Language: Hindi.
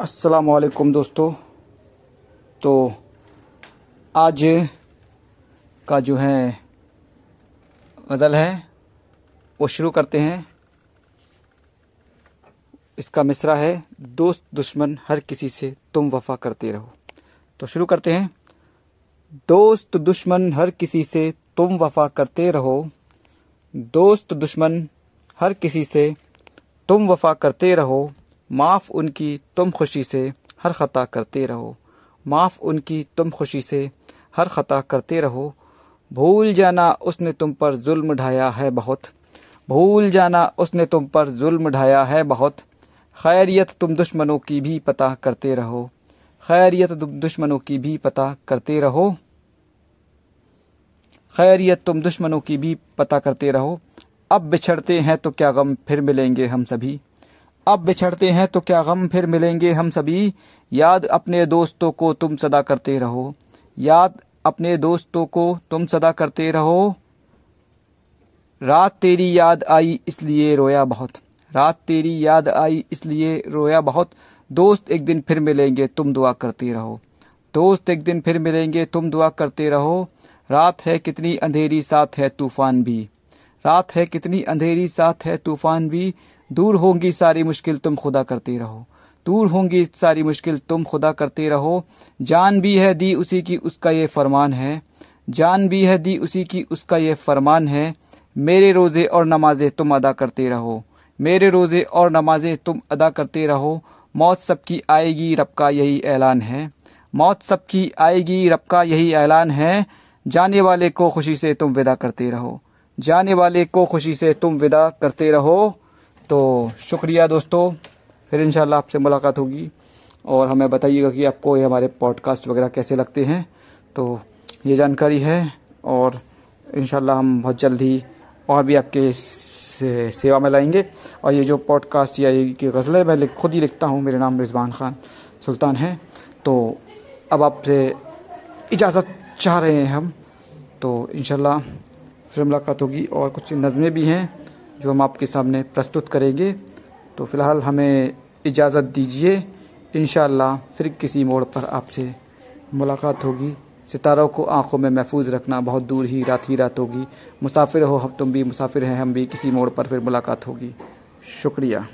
अस्सलाम वालेकुम दोस्तों। तो आज का जो है गज़ल है, वो शुरू करते हैं। इसका मिसरा है, दोस्त दुश्मन हर किसी से तुम वफा करते रहो। तो शुरू करते हैं। दोस्त दुश्मन हर किसी से तुम वफा करते रहो। दोस्त दुश्मन हर किसी से तुम वफा करते रहो। माफ़ उनकी तुम खुशी से हर ख़ता करते रहो। माफ़ उनकी तुम खुशी से हर ख़ता करते रहो। भूल जाना उसने तुम पर जुल्म ढाया है बहुत। भूल जाना उसने तुम पर जुल्म ढाया है बहुत। खैरियत तुम दुश्मनों की भी पता करते रहो। खैरियत तुम दुश्मनों की भी पता करते रहो। खैरियत तुम दुश्मनों की भी पता करते रहो। अब बिछड़ते हैं तो क्या गम फिर मिलेंगे हम सभी? अब बिछड़ते हैं तो क्या गम फिर मिलेंगे हम सभी? याद अपने दोस्तों को तुम सदा करते रहो। याद अपने दोस्तों को तुम सदा करते रहो। रात तेरी याद आई इसलिए रोया बहुत। रात तेरी याद आई इसलिए रोया बहुत। दोस्त एक दिन फिर मिलेंगे, तुम दुआ करते रहो। दोस्त एक दिन फिर मिलेंगे, तुम दुआ करते रहो। रात है कितनी अंधेरी, साथ है तूफ़ान भी। रात है कितनी अंधेरी, साथ है तूफ़ान भी। दूर होंगी सारी मुश्किल तुम खुदा करते रहो। दूर होंगी सारी मुश्किल तुम खुदा करते रहो। जान भी है दी उसी की उसका ये फरमान है। जान भी है दी उसी की उसका ये फरमान है। मेरे रोज़े और नमाजें तुम अदा करते रहो। मेरे रोज़े और नमाजें तुम अदा करते रहो। मौत सबकी आएगी, रब का यही ऐलान है। मौत सबकी आएगी, रब का यही ऐलान है। जाने वाले को खुशी से तुम विदा करते रहो। जाने वाले को खुशी से तुम विदा करते रहो। तो शुक्रिया दोस्तों फिर इंशाल्लाह आपसे मुलाकात होगी। और हमें बताइएगा कि आपको ये हमारे पॉडकास्ट वगैरह कैसे लगते हैं। तो ये जानकारी है और इन हम बहुत जल्द ही और भी आपके से, सेवा में लाएँगे। और ये जो पॉडकास्ट या ये गज़लें मैं खुद ही लिखता हूँ मेरा नाम रिजवान खान सुल्तान है। तो अब आपसे इजाज़त चाह रहे हैं हम। तो इन फिर मुलाकात होगी और कुछ नज़में भी हैं। जो हम आपके सामने प्रस्तुत करेंगे। तो फ़िलहाल हमें इजाज़त दीजिए। इन फिर किसी मोड़ पर आपसे मुलाकात होगी। सितारों को आँखों में महफूज रखना बहुत दूर ही रात ही रात होगी। मुसाफिर हो, हम तुम भी मुसाफिर हैं, हम भी किसी मोड़ पर फिर मुलाकात होगी। शुक्रिया।